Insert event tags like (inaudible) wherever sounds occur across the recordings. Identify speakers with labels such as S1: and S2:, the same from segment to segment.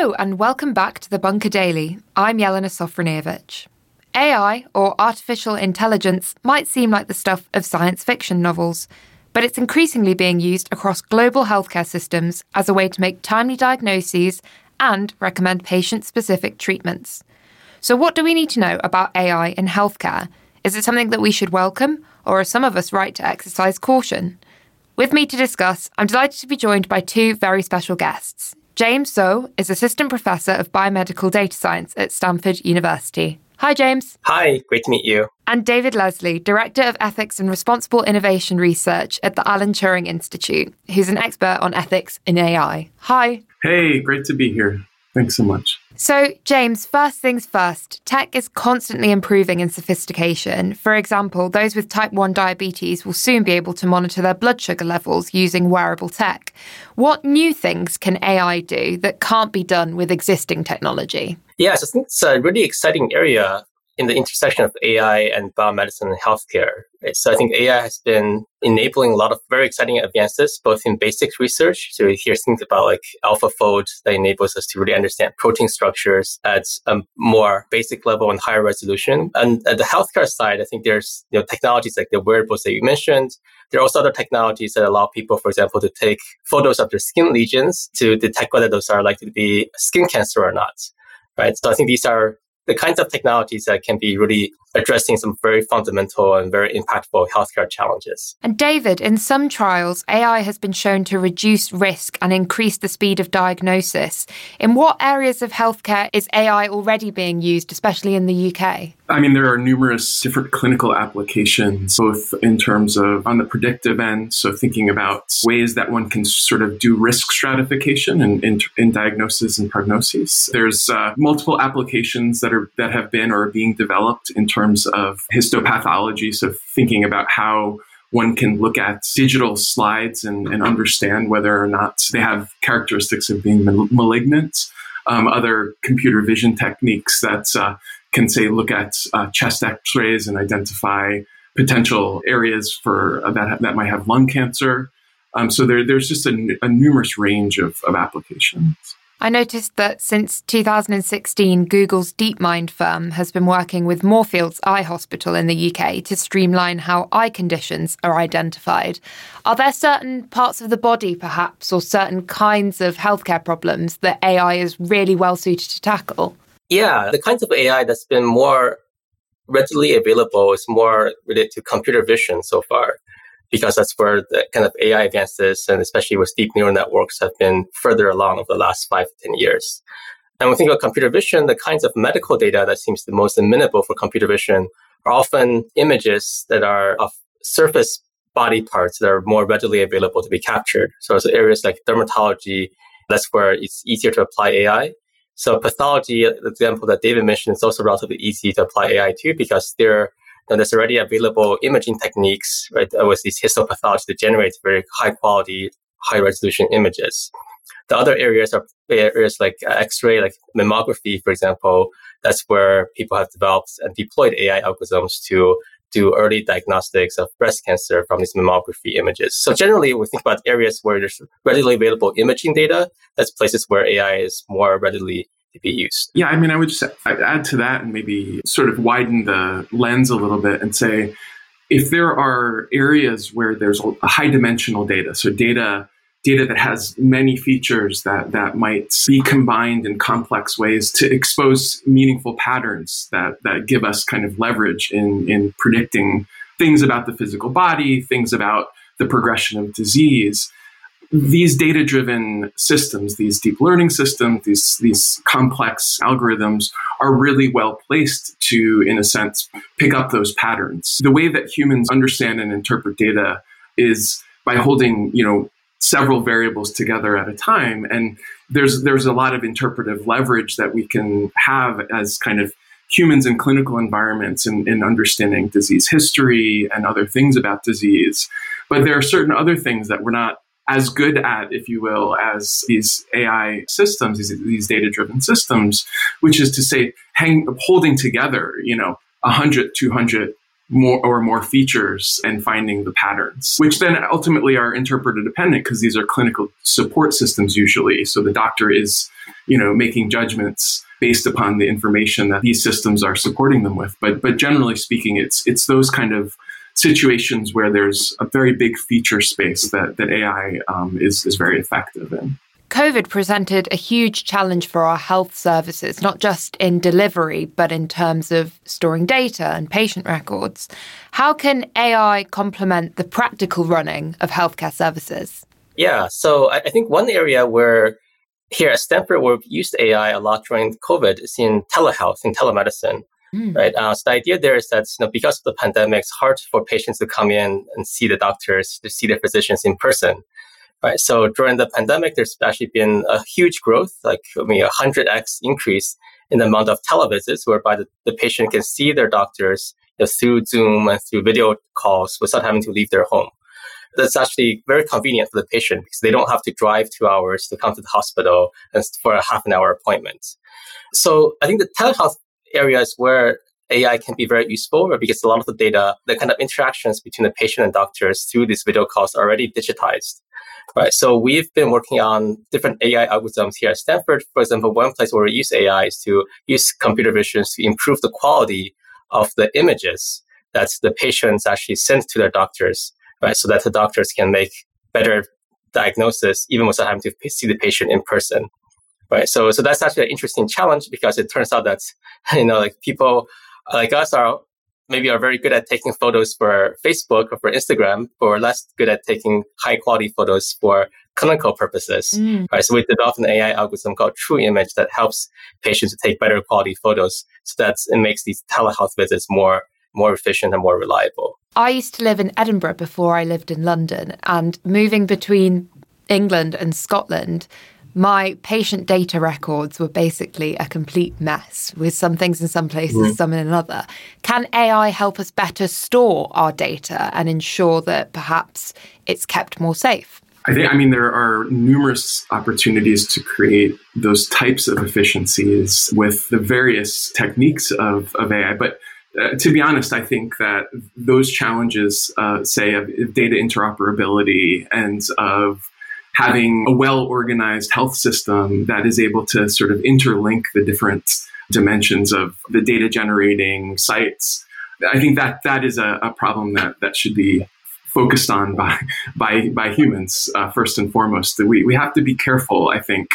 S1: Hello, and welcome back to the Bunker Daily. I'm Jelena Sofronijevic. AI, or artificial intelligence, might seem like the stuff of science fiction novels, but it's increasingly being used across global healthcare systems as a way to make timely diagnoses and recommend patient specific treatments. So, what do we need to know about AI in healthcare? Is it something that we should welcome, or are some of us right to exercise caution? With me to discuss, I'm delighted to be joined by two very special guests. James Zou is Assistant Professor of Biomedical Data Science at Stanford University. Hi, James.
S2: Hi, great to meet you.
S1: And David Leslie, Director of Ethics and Responsible Innovation Research at the Alan Turing Institute, who's an expert on ethics in AI. Hi.
S3: Hey, great to be here. Thanks so much.
S1: So, James, first things first, tech is constantly improving in sophistication. For example, those with type 1 diabetes will soon be able to monitor their blood sugar levels using wearable tech. What new things can AI do that can't be done with existing technology?
S2: Yes, I think it's a really exciting area in the intersection of AI and biomedicine and healthcare. So I think AI has been enabling a lot of very exciting advances, both in basic research. So here things about like AlphaFold that enables us to really understand protein structures at a more basic level and higher resolution. And at the healthcare side, I think there's you know technologies like the wearables that you mentioned. There are also other technologies that allow people, for example, to take photos of their skin lesions to detect whether those are likely to be skin cancer or not. Right. So I think these are the kinds of technologies that can be really addressing some very fundamental and very impactful healthcare challenges.
S1: And David, in some trials, AI has been shown to reduce risk and increase the speed of diagnosis. In what areas of healthcare is AI already being used, especially in the UK?
S3: I mean, there are numerous different clinical applications, both in terms of on the predictive end, so thinking about ways that one can sort of do risk stratification in, in, in diagnosis and prognosis. There's uh, multiple applications that are that have been or are being developed in terms of histopathology, so thinking about how one can look at digital slides and, and understand whether or not they have characteristics of being malignant. Um, other computer vision techniques that uh, can say look at uh, chest X-rays and identify potential areas for uh, that that might have lung cancer. Um, so there, there's just a, a numerous range of, of applications.
S1: I noticed that since 2016, Google's DeepMind firm has been working with Moorfields Eye Hospital in the UK to streamline how eye conditions are identified. Are there certain parts of the body, perhaps, or certain kinds of healthcare problems that AI is really well suited to tackle?
S2: Yeah, the kinds of AI that's been more readily available is more related to computer vision so far because that's where the kind of AI advances and especially with deep neural networks have been further along over the last five to 10 years. And when we think about computer vision, the kinds of medical data that seems the most amenable for computer vision are often images that are of surface body parts that are more readily available to be captured. So it's areas like dermatology, that's where it's easier to apply AI. So pathology, the example that David mentioned, is also relatively easy to apply AI to because there and there's already available imaging techniques, right, uh, with these histopathology to generate very high quality, high resolution images. The other areas are areas like uh, X-ray, like mammography, for example. That's where people have developed and deployed AI algorithms to do early diagnostics of breast cancer from these mammography images. So generally, we think about areas where there's readily available imaging data. That's places where AI is more readily to be used.
S3: Yeah, I mean, I would just add to that and maybe sort of widen the lens a little bit and say if there are areas where there's a high dimensional data, so data data that has many features that that might be combined in complex ways to expose meaningful patterns that that give us kind of leverage in in predicting things about the physical body, things about the progression of disease these data driven systems, these deep learning systems, these, these complex algorithms are really well placed to, in a sense, pick up those patterns. The way that humans understand and interpret data is by holding, you know, several variables together at a time. And there's there's a lot of interpretive leverage that we can have as kind of humans in clinical environments and in, in understanding disease history and other things about disease. But there are certain other things that we're not as good at, if you will, as these AI systems, these, these data driven systems, which is to say, hang, holding together, you know, 100, 200 more or more features and finding the patterns, which then ultimately are interpreter dependent because these are clinical support systems usually. So the doctor is, you know, making judgments based upon the information that these systems are supporting them with. But but generally speaking, it's it's those kind of situations where there's a very big feature space that that AI um, is is very effective in.
S1: COVID presented a huge challenge for our health services, not just in delivery, but in terms of storing data and patient records. How can AI complement the practical running of healthcare services?
S2: Yeah, so I think one area where here at Stanford we've used AI a lot during COVID is in telehealth, in telemedicine. Mm. Right. Uh, so the idea there is that you know because of the pandemic, it's hard for patients to come in and see the doctors, to see their physicians in person. Right. So during the pandemic, there's actually been a huge growth, like I mean, a hundred x increase in the amount of televisits, whereby the, the patient can see their doctors you know, through Zoom and through video calls without having to leave their home. That's actually very convenient for the patient because they don't have to drive two hours to come to the hospital and for a half an hour appointment. So I think the telehealth area is where AI can be very useful because a lot of the data, the kind of interactions between the patient and doctors through these video calls are already digitized. Right. So we've been working on different AI algorithms here at Stanford. For example, one place where we use AI is to use computer vision to improve the quality of the images that the patients actually send to their doctors, right? So that the doctors can make better diagnosis even without having to see the patient in person. Right. So so that's actually an interesting challenge because it turns out that (laughs) you know like people like us are maybe are very good at taking photos for Facebook or for Instagram, but we're less good at taking high quality photos for clinical purposes. Mm. Right. So we developed an AI algorithm called TrueImage that helps patients to take better quality photos so that it makes these telehealth visits more more efficient and more reliable.
S1: I used to live in Edinburgh before I lived in London and moving between England and Scotland my patient data records were basically a complete mess with some things in some places, mm. some in another. Can AI help us better store our data and ensure that perhaps it's kept more safe?
S3: I think, I mean, there are numerous opportunities to create those types of efficiencies with the various techniques of, of AI. But uh, to be honest, I think that those challenges, uh, say, of data interoperability and of having a well organized health system that is able to sort of interlink the different dimensions of the data generating sites. I think that that is a, a problem that, that should be focused on by by by humans uh, first and foremost. We we have to be careful, I think,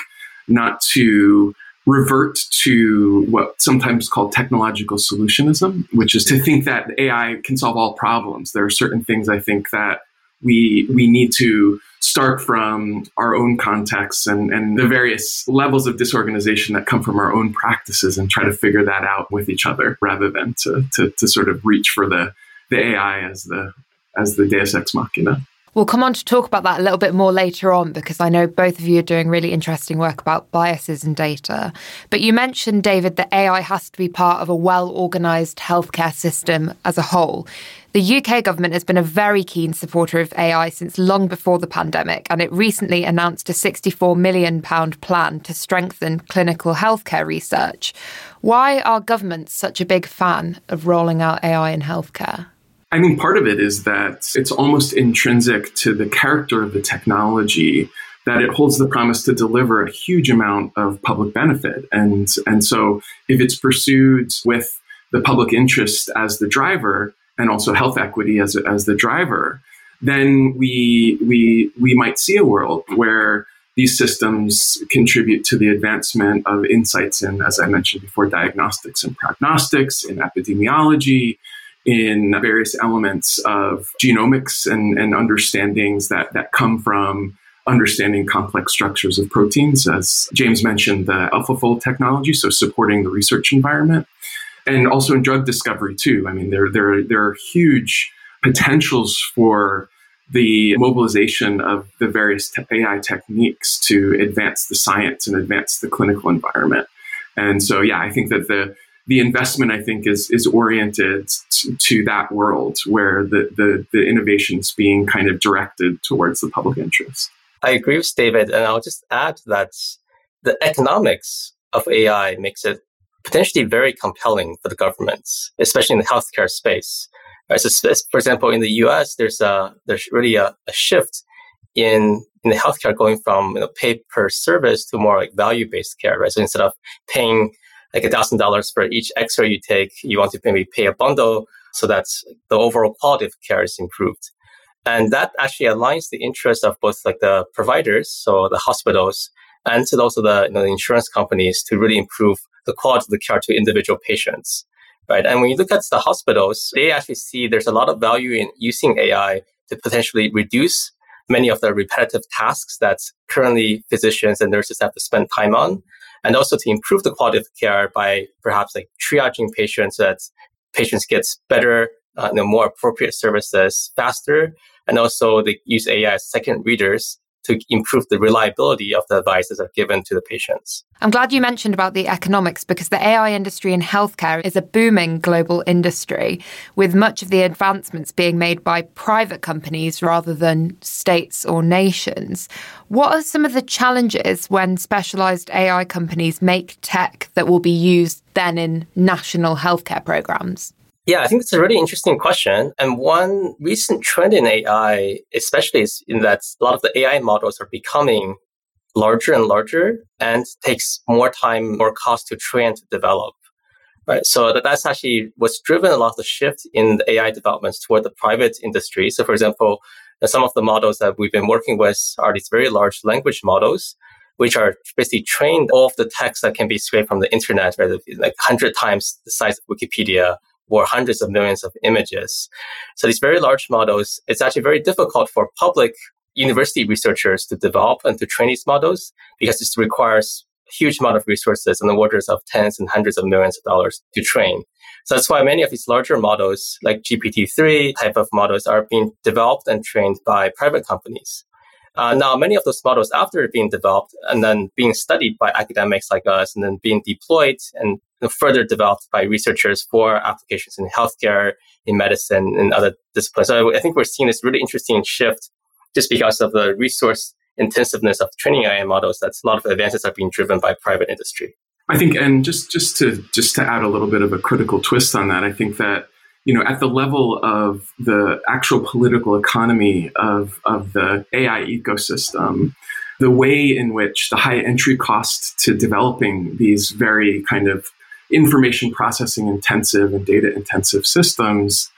S3: not to revert to what sometimes called technological solutionism, which is to think that AI can solve all problems. There are certain things I think that we we need to start from our own contexts and, and the various levels of disorganization that come from our own practices and try to figure that out with each other rather than to, to, to sort of reach for the, the AI as the as the Deus ex machina.
S1: We'll come on to talk about that a little bit more later on because I know both of you are doing really interesting work about biases in data. But you mentioned, David, that AI has to be part of a well organised healthcare system as a whole. The UK government has been a very keen supporter of AI since long before the pandemic, and it recently announced a £64 million plan to strengthen clinical healthcare research. Why are governments such a big fan of rolling out AI in healthcare?
S3: I mean, part of it is that it's almost intrinsic to the character of the technology that it holds the promise to deliver a huge amount of public benefit. And, and so if it's pursued with the public interest as the driver and also health equity as, as the driver, then we, we, we might see a world where these systems contribute to the advancement of insights in, as I mentioned before, diagnostics and prognostics, in epidemiology, in various elements of genomics and, and understandings that, that come from understanding complex structures of proteins, as James mentioned, the AlphaFold technology, so supporting the research environment, and also in drug discovery too. I mean, there there there are huge potentials for the mobilization of the various te- AI techniques to advance the science and advance the clinical environment. And so, yeah, I think that the the investment I think is is oriented to, that world where the, the the innovation is being kind of directed towards the public interest.
S2: I agree with David, and I'll just add that the economics of AI makes it potentially very compelling for the governments, especially in the healthcare space. Right? So, for example, in the U.S., there's a there's really a, a shift in in the healthcare going from you know, pay per service to more like value based care. Right? So instead of paying like a thousand dollars for each X-ray you take, you want to maybe pay a bundle so that the overall quality of care is improved. And that actually aligns the interests of both like the providers, so the hospitals, and to also the, you know, the insurance companies to really improve the quality of the care to individual patients. Right. And when you look at the hospitals, they actually see there's a lot of value in using AI to potentially reduce many of the repetitive tasks that currently physicians and nurses have to spend time on and also to improve the quality of care by perhaps like triaging patients so that patients get better, uh, you know, more appropriate services faster, and also they use AI as second readers to improve the reliability of the advices that are given to the patients.
S1: I'm glad you mentioned about the economics because the AI industry in healthcare is a booming global industry with much of the advancements being made by private companies rather than states or nations. What are some of the challenges when specialized AI companies make tech that will be used then in national healthcare programs?
S2: Yeah, I think it's a really interesting question. And one recent trend in AI, especially is in that a lot of the AI models are becoming larger and larger and takes more time, more cost to train to develop. Right. So that, that's actually what's driven a lot of the shift in the AI developments toward the private industry. So for example, uh, some of the models that we've been working with are these very large language models, which are basically trained off the text that can be scraped from the internet, right? Like 100 times the size of Wikipedia or hundreds of millions of images. So these very large models, it's actually very difficult for public university researchers to develop and to train these models because it requires huge amount of resources in the orders of tens and hundreds of millions of dollars to train. So that's why many of these larger models, like GPT-3 type of models, are being developed and trained by private companies. Uh, now, many of those models, after being developed and then being studied by academics like us, and then being deployed and further developed by researchers for applications in healthcare, in medicine, and other disciplines. So I think we're seeing this really interesting shift just because of the resource intensiveness of training AI models. That's a lot of advances are being driven by private industry.
S3: I think, and just just to just to add a little bit of a critical twist on that, I think that you know, at the level of the actual political economy of, of the AI ecosystem, the way in which the high entry cost to developing these very kind of information processing intensive and data intensive systems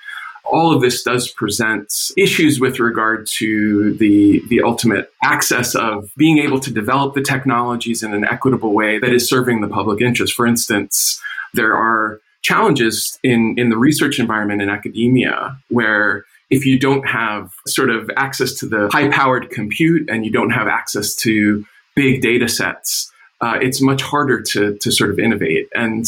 S3: all of this does present issues with regard to the, the ultimate access of being able to develop the technologies in an equitable way that is serving the public interest. For instance, there are challenges in, in the research environment in academia where if you don't have sort of access to the high powered compute and you don't have access to big data sets, uh, it's much harder to, to sort of innovate. And,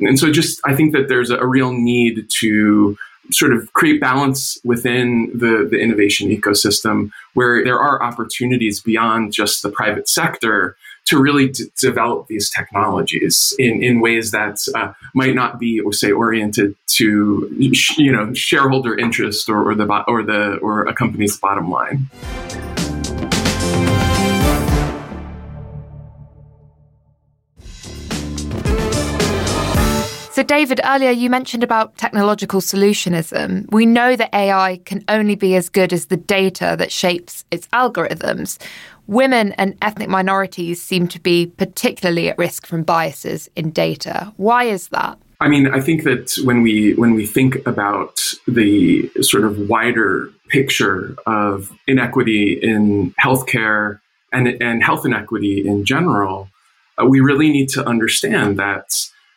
S3: and so just, I think that there's a, real need to sort of create balance within the, the innovation ecosystem where there are opportunities beyond just the private sector to really d- develop these technologies in, in ways that uh, might not be, say, oriented to you know shareholder interest or, or the or the or a company's bottom line.
S1: So, David, earlier you mentioned about technological solutionism. We know that AI can only be as good as the data that shapes its algorithms women and ethnic minorities seem to be particularly at risk from biases in data. Why is that?
S3: I mean, I think that when we when we think about the sort of wider picture of inequity in healthcare and and health inequity in general, uh, we really need to understand that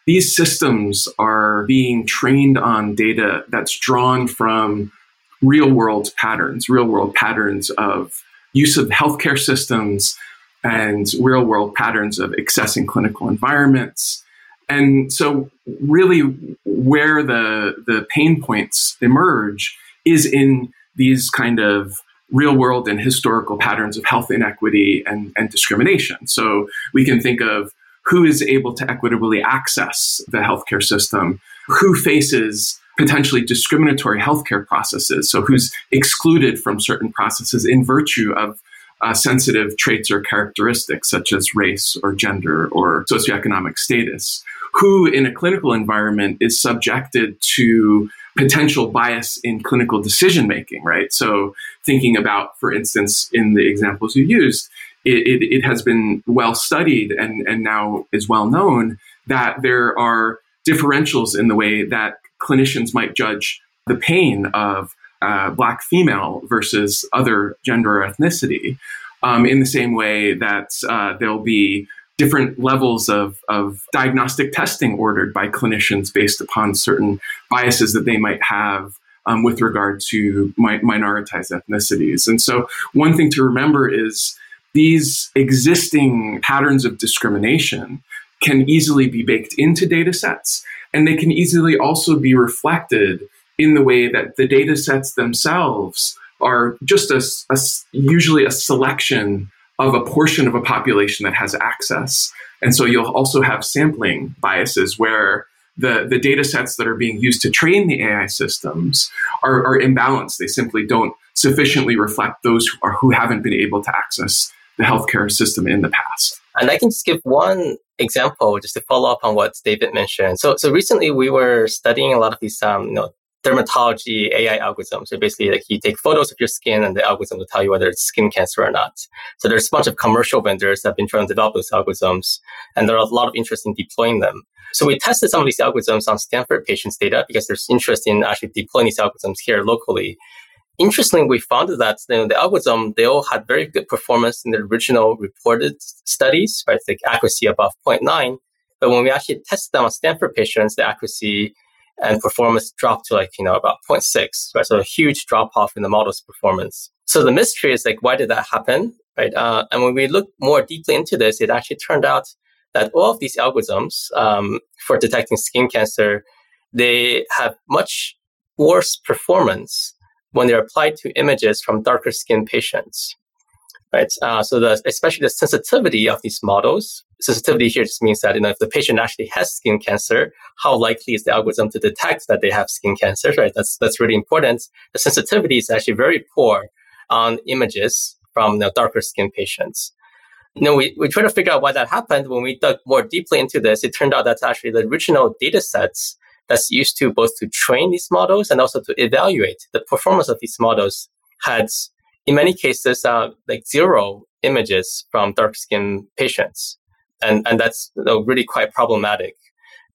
S3: these systems are being trained on data that's drawn from real world patterns, real world patterns of use of healthcare systems and real world patterns of accessing clinical environments. And so, really, where the, the pain points emerge is in these kind of real world and historical patterns of health inequity and, and discrimination. So, we can think of who is able to equitably access the healthcare system, who faces potentially discriminatory healthcare processes, so who's excluded from certain processes in virtue of uh, sensitive traits or characteristics such as race or gender or socioeconomic status, who in a clinical environment is subjected to potential bias in clinical decision making, right? So, thinking about, for instance, in the examples you used, it, it, it, has been well studied and, and now is well known that there are differentials in the way that clinicians might judge the pain of uh, black female versus other gender or ethnicity, um, in the same way that uh, there'll be different levels of, of diagnostic testing ordered by clinicians based upon certain biases that they might have um, with regard to mi- minoritized ethnicities. And so, one thing to remember is these existing patterns of discrimination can easily be baked into data sets, and they can easily also be reflected in the way that the data sets themselves are just a, a, usually a selection of a portion of a population that has access. And so you'll also have sampling biases where the, the data sets that are being used to train the AI systems are, are imbalanced. They simply don't sufficiently reflect those who, are, who haven't been able to access the healthcare system in the past.
S2: And I can just give one example just to follow up on what David mentioned. So, so recently we were studying a lot of these, um, you know, dermatology AI algorithms. So basically, like you take photos of your skin, and the algorithm will tell you whether it's skin cancer or not. So there's a bunch of commercial vendors that have been trying to develop those algorithms, and there are a lot of interest in deploying them. So we tested some of these algorithms on Stanford patients' data because there's interest in actually deploying these algorithms here locally interestingly, we found that you know, the algorithm, they all had very good performance in the original reported studies, right? Like accuracy above 0.9. But when we actually tested them on Stanford patients, the accuracy and performance dropped to like, you know, about 0.6, right? So a huge drop off in the model's performance. So the mystery is like, why did that happen? Right. Uh, and when we look more deeply into this, it actually turned out that all of these algorithms um, for detecting skin cancer, they have much worse performance when they're applied to images from darker skinned patients. Right. Uh, so the, especially the sensitivity of these models, sensitivity here just means that you know if the patient actually has skin cancer, how likely is the algorithm to detect that they have skin cancer? Right. That's that's really important. The sensitivity is actually very poor on images from you know, darker skinned patients. You we, we try to figure out why that happened. When we dug more deeply into this, it turned out that actually the original data sets that's used to both to train these models and also to evaluate the performance of these models had, in many cases, uh, like zero images from dark skinned patients. And, and that's you know, really quite problematic.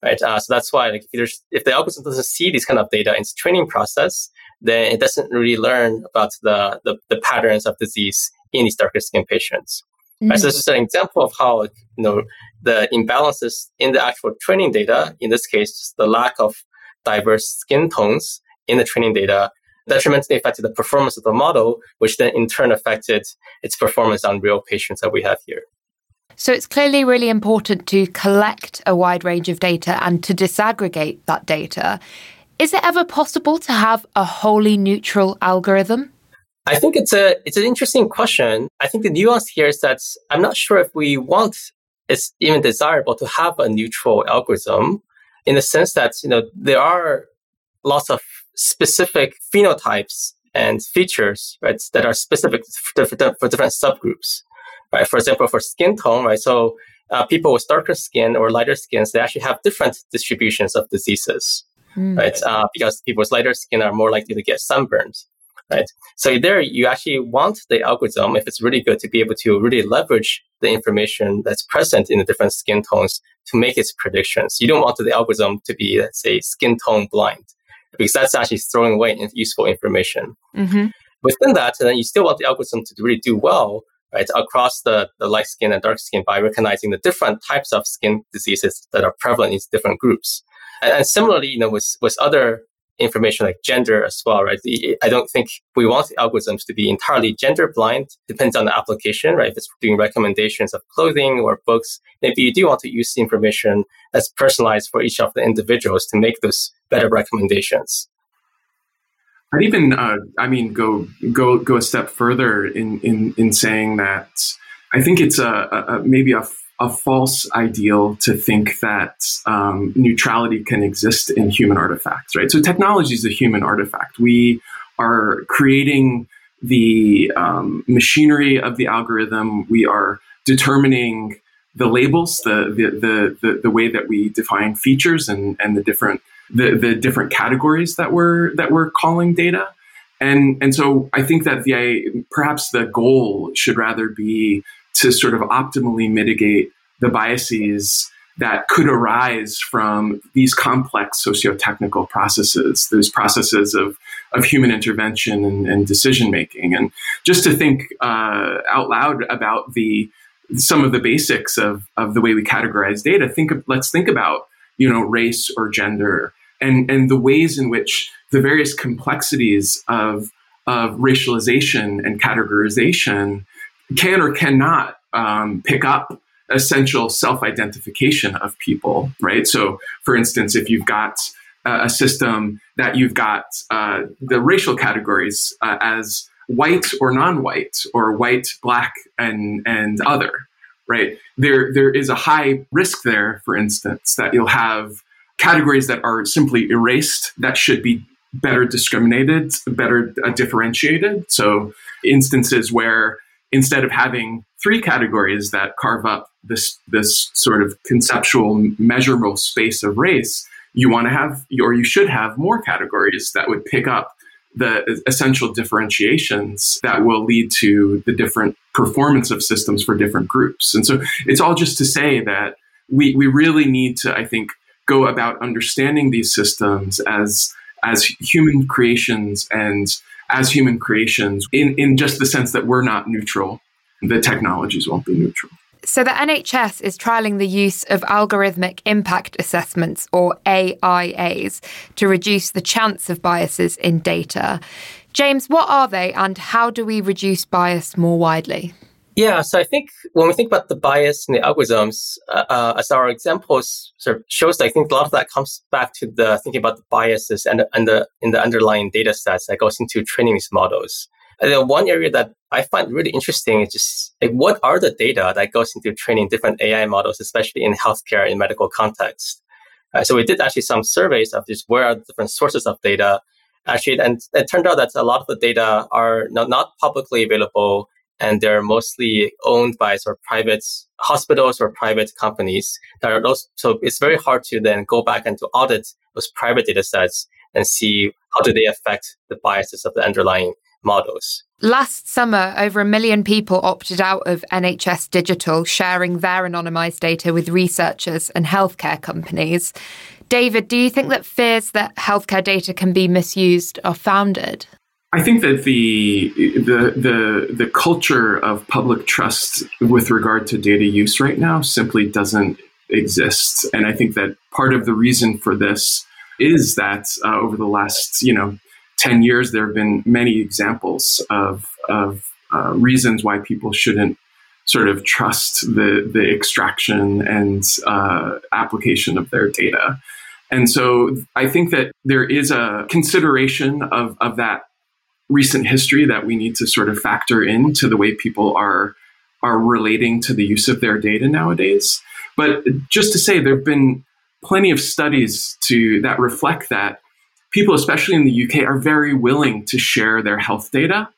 S2: Right. Uh, so that's why like, if, if the algorithm doesn't see these kind of data in its training process, then it doesn't really learn about the, the, the patterns of disease in these darker skinned patients. Mm-hmm. Right, so this is an example of how you know the imbalances in the actual training data, in this case, the lack of diverse skin tones in the training data, detrimentally affected the performance of the model, which then in turn affected its performance on real patients that we have here.
S1: So it's clearly really important to collect a wide range of data and to disaggregate that data. Is it ever possible to have a wholly neutral algorithm?
S2: I think it's a it's an interesting question. I think the nuance here is that I'm not sure if we want it's even desirable to have a neutral algorithm in the sense that you know there are lots of specific phenotypes and features right that are specific for, for different subgroups right for example for skin tone right so uh, people with darker skin or lighter skins they actually have different distributions of diseases mm. right uh, because people with lighter skin are more likely to get sunburns right? So there you actually want the algorithm, if it's really good, to be able to really leverage the information that's present in the different skin tones to make its predictions. You don't want the algorithm to be, let's say, skin tone blind, because that's actually throwing away useful information. Mm-hmm. Within that, then you still want the algorithm to really do well, right, across the, the light skin and dark skin by recognizing the different types of skin diseases that are prevalent in different groups. And, and similarly, you know, with, with other information like gender as well, right? I don't think we want the algorithms to be entirely gender blind. Depends on the application, right? If it's doing recommendations of clothing or books, maybe you do want to use the information that's personalized for each of the individuals to make those better recommendations.
S3: I'd even, uh, I mean, go go go a step further in in in saying that I think it's a, a maybe a a false ideal to think that um, neutrality can exist in human artifacts, right? So technology is a human artifact. We are creating the um, machinery of the algorithm. We are determining the labels, the, the the, the way that we define features and and the different the, the different categories that we're that we're calling data. And and so I think that the perhaps the goal should rather be to sort of optimally mitigate the biases that could arise from these complex socio-technical processes, those processes of, of human intervention and, and decision making. And just to think uh, out loud about the some of the basics of, of the way we categorize data, think of, let's think about you know race or gender and, and the ways in which the various complexities of, of racialization and categorization can or cannot um, pick up essential self-identification of people, right? So, for instance, if you've got a system that you've got uh, the racial categories uh, as white or non-white, or white, black, and and other, right? There there is a high risk there, for instance, that you'll have categories that are simply erased that should be better discriminated, better uh, differentiated. So, instances where instead of having three categories that carve up this this sort of conceptual measurable space of race, you want to have or you should have more categories that would pick up the essential differentiations that will lead to the different performance of systems for different groups. And so it's all just to say that we, we really need to, I think, go about understanding these systems as as human creations and as human creations in, in just the sense that we're not neutral. The technologies won't be neutral.
S1: So, the NHS is trialling the use of algorithmic impact assessments, or AIAs, to reduce the chance of biases in data. James, what are they and how do we reduce bias more widely?
S2: Yeah, so I think when we think about the bias in the algorithms, uh, uh, as our examples sort of shows, I think a lot of that comes back to the thinking about the biases and, and the in the underlying data sets that goes into training these models. And then one area that I find really interesting is just like what are the data that goes into training different AI models, especially in healthcare in medical context. Uh, so we did actually some surveys of just where are the different sources of data actually, and it turned out that a lot of the data are not, not publicly available and they're mostly owned by sort of private hospitals or private companies that are those. So it's very hard to then go back and to audit those private data sets and see how do they affect the biases of the underlying models.
S1: Last summer, over a million people opted out of NHS Digital, sharing their anonymised data with researchers and healthcare companies. David, do you think that fears that healthcare data can be misused are founded?
S3: I think that the the the the culture of public trust with regard to data use right now simply doesn't exist, and I think that part of the reason for this is that uh, over the last you know ten years there have been many examples of of uh, reasons why people shouldn't sort of trust the the extraction and uh, application of their data. And so I think that there is a consideration of, of that recent history that we need to sort of factor into the way people are are relating to the use of their data nowadays. But just to say, there have been plenty of studies to that reflect that people, especially in the UK, are very willing to share their health data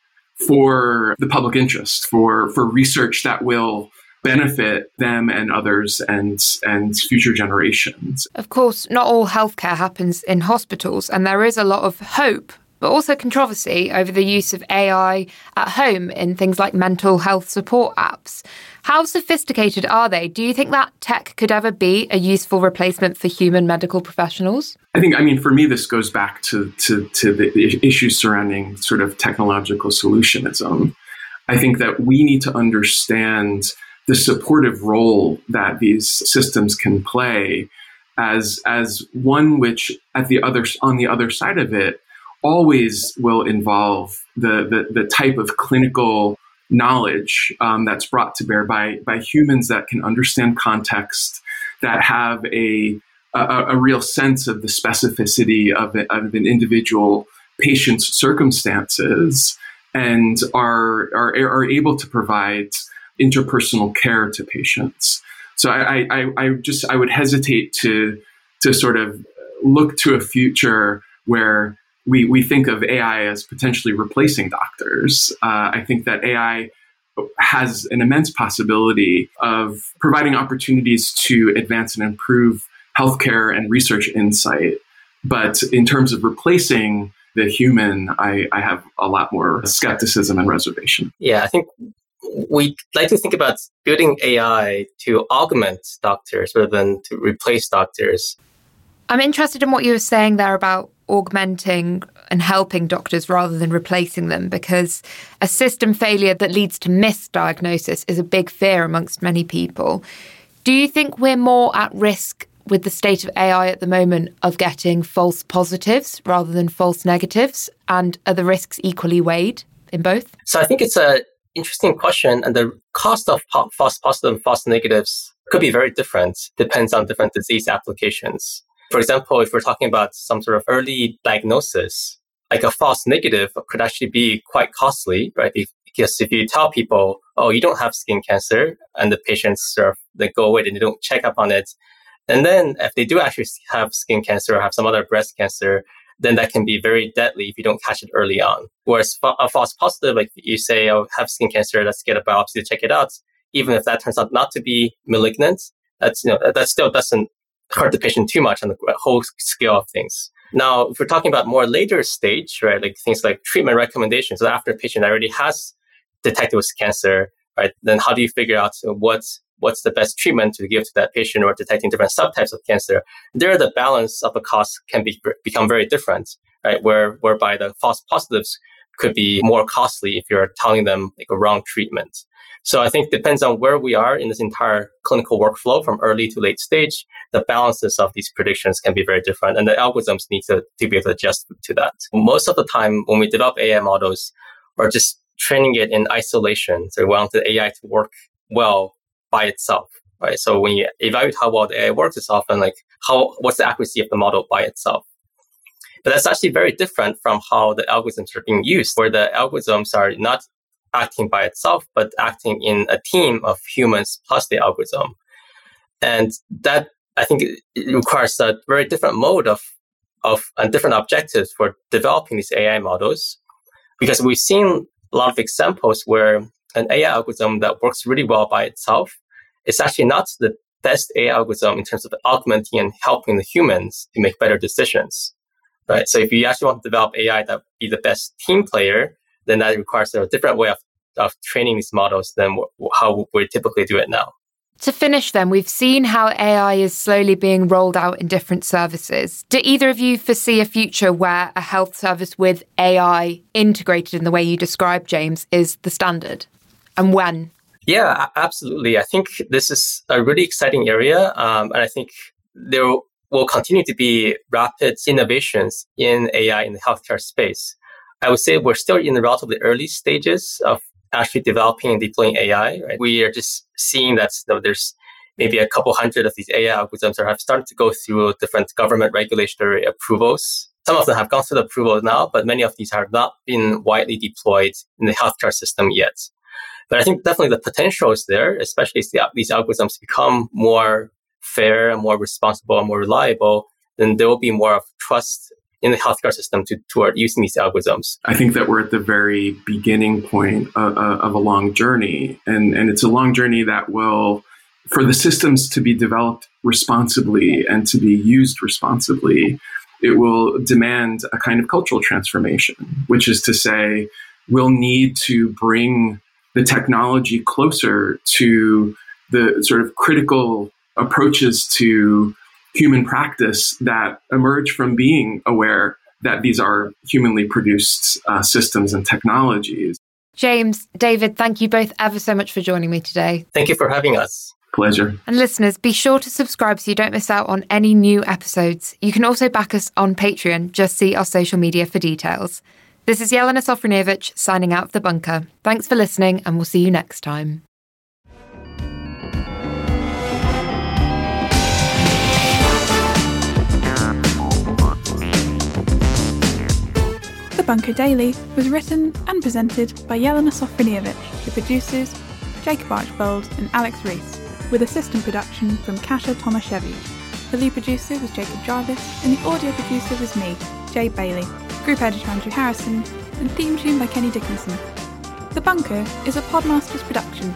S3: for the public interest, for for research that will benefit them and others and and future generations.
S1: Of course, not all healthcare happens in hospitals and there is a lot of hope but also controversy over the use of AI at home in things like mental health support apps. How sophisticated are they? Do you think that tech could ever be a useful replacement for human medical professionals?
S3: I think, I mean, for me, this goes back to, to, to the issues surrounding sort of technological solutionism. I think that we need to understand the supportive role that these systems can play as as one which at the other on the other side of it always will involve the the, the type of clinical knowledge um, that's brought to bear by by humans that can understand context, that have a a, a real sense of the specificity of, of an individual patient's circumstances, and are, are are able to provide interpersonal care to patients. So I, I, I just I would hesitate to to sort of look to a future where we, we think of AI as potentially replacing doctors. Uh, I think that AI has an immense possibility of providing opportunities to advance and improve healthcare and research insight. But in terms of replacing the human, I, I have a lot more skepticism and reservation.
S2: Yeah, I think we like to think about building AI to augment doctors rather than to replace doctors.
S1: I'm interested in what you were saying there about augmenting and helping doctors rather than replacing them because a system failure that leads to misdiagnosis is a big fear amongst many people. Do you think we're more at risk with the state of AI at the moment of getting false positives rather than false negatives? And are the risks equally weighed in both?
S2: So I think it's a interesting question, and the cost of false positives positive and false negatives could be very different. Depends on different disease applications. For example, if we're talking about some sort of early diagnosis, like a false negative could actually be quite costly, right? Because if you tell people, oh, you don't have skin cancer, and the patients sort of they go away and they don't check up on it, and then if they do actually have skin cancer or have some other breast cancer, then that can be very deadly if you don't catch it early on. Whereas a false positive, like you say, oh, have skin cancer, let's get a biopsy to check it out. Even if that turns out not to be malignant, that's, you know, that still doesn't hurt the patient too much on the whole scale of things. Now, if we're talking about more later stage, right, like things like treatment recommendations, so after a patient already has detected with cancer, right, then how do you figure out what's what's the best treatment to give to that patient or detecting different subtypes of cancer? There, the balance of the cost can be become very different, right? Where whereby the false positives could be more costly if you're telling them like a wrong treatment. So I think depends on where we are in this entire clinical workflow from early to late stage. The balances of these predictions can be very different and the algorithms need to, to be able to adjust to that. Most of the time when we develop AI models, we're just training it in isolation. So we want the AI to work well by itself. Right. So when you evaluate how well the AI works, it's often like how what's the accuracy of the model by itself. But that's actually very different from how the algorithms are being used, where the algorithms are not acting by itself, but acting in a team of humans plus the algorithm. And that I think requires a very different mode of of and different objectives for developing these AI models, because we've seen a lot of examples where an AI algorithm that works really well by itself is actually not the best AI algorithm in terms of augmenting and helping the humans to make better decisions. Right. So if you actually want to develop AI that be the best team player, then that requires a different way of, of training these models than how we typically do it now.
S1: To finish, then, we've seen how AI is slowly being rolled out in different services. Do either of you foresee a future where a health service with AI integrated in the way you described, James, is the standard? And when?
S2: Yeah, absolutely. I think this is a really exciting area. Um, and I think there will continue to be rapid innovations in AI in the healthcare space. I would say we're still in the relatively early stages of actually developing and deploying AI. Right? We are just seeing that you know, there's maybe a couple hundred of these AI algorithms that have started to go through different government regulatory approvals. Some of them have gone through the approvals now, but many of these have not been widely deployed in the healthcare system yet. But I think definitely the potential is there, especially as the, these algorithms become more fair and more responsible and more reliable, then there will be more of trust in the healthcare system to, toward using these algorithms.
S3: I think that we're at the very beginning point of, of a long journey, and, and it's a long journey that will, for the systems to be developed responsibly and to be used responsibly, it will demand a kind of cultural transformation, which is to say, we'll need to bring the technology closer to the sort of critical approaches to human practice that emerge from being aware that these are humanly produced uh, systems and technologies.
S1: James, David, thank you both ever so much for joining me today.
S2: Thank you for having us.
S3: Pleasure.
S1: And listeners, be sure to subscribe so you don't miss out on any new episodes. You can also back us on Patreon. Just see our social media for details. This is Jelena Sofronijevic signing out of the bunker. Thanks for listening, and we'll see you next time.
S4: Bunker Daily was written and presented by Jelena Sofronijevic, the producers Jacob Archbold and Alex Rees, with assistant production from Kasia Tomasiewicz. The lead producer was Jacob Jarvis, and the audio producer was me, Jade Bailey, group editor Andrew Harrison, and theme tune by Kenny Dickinson. The Bunker is a Podmasters production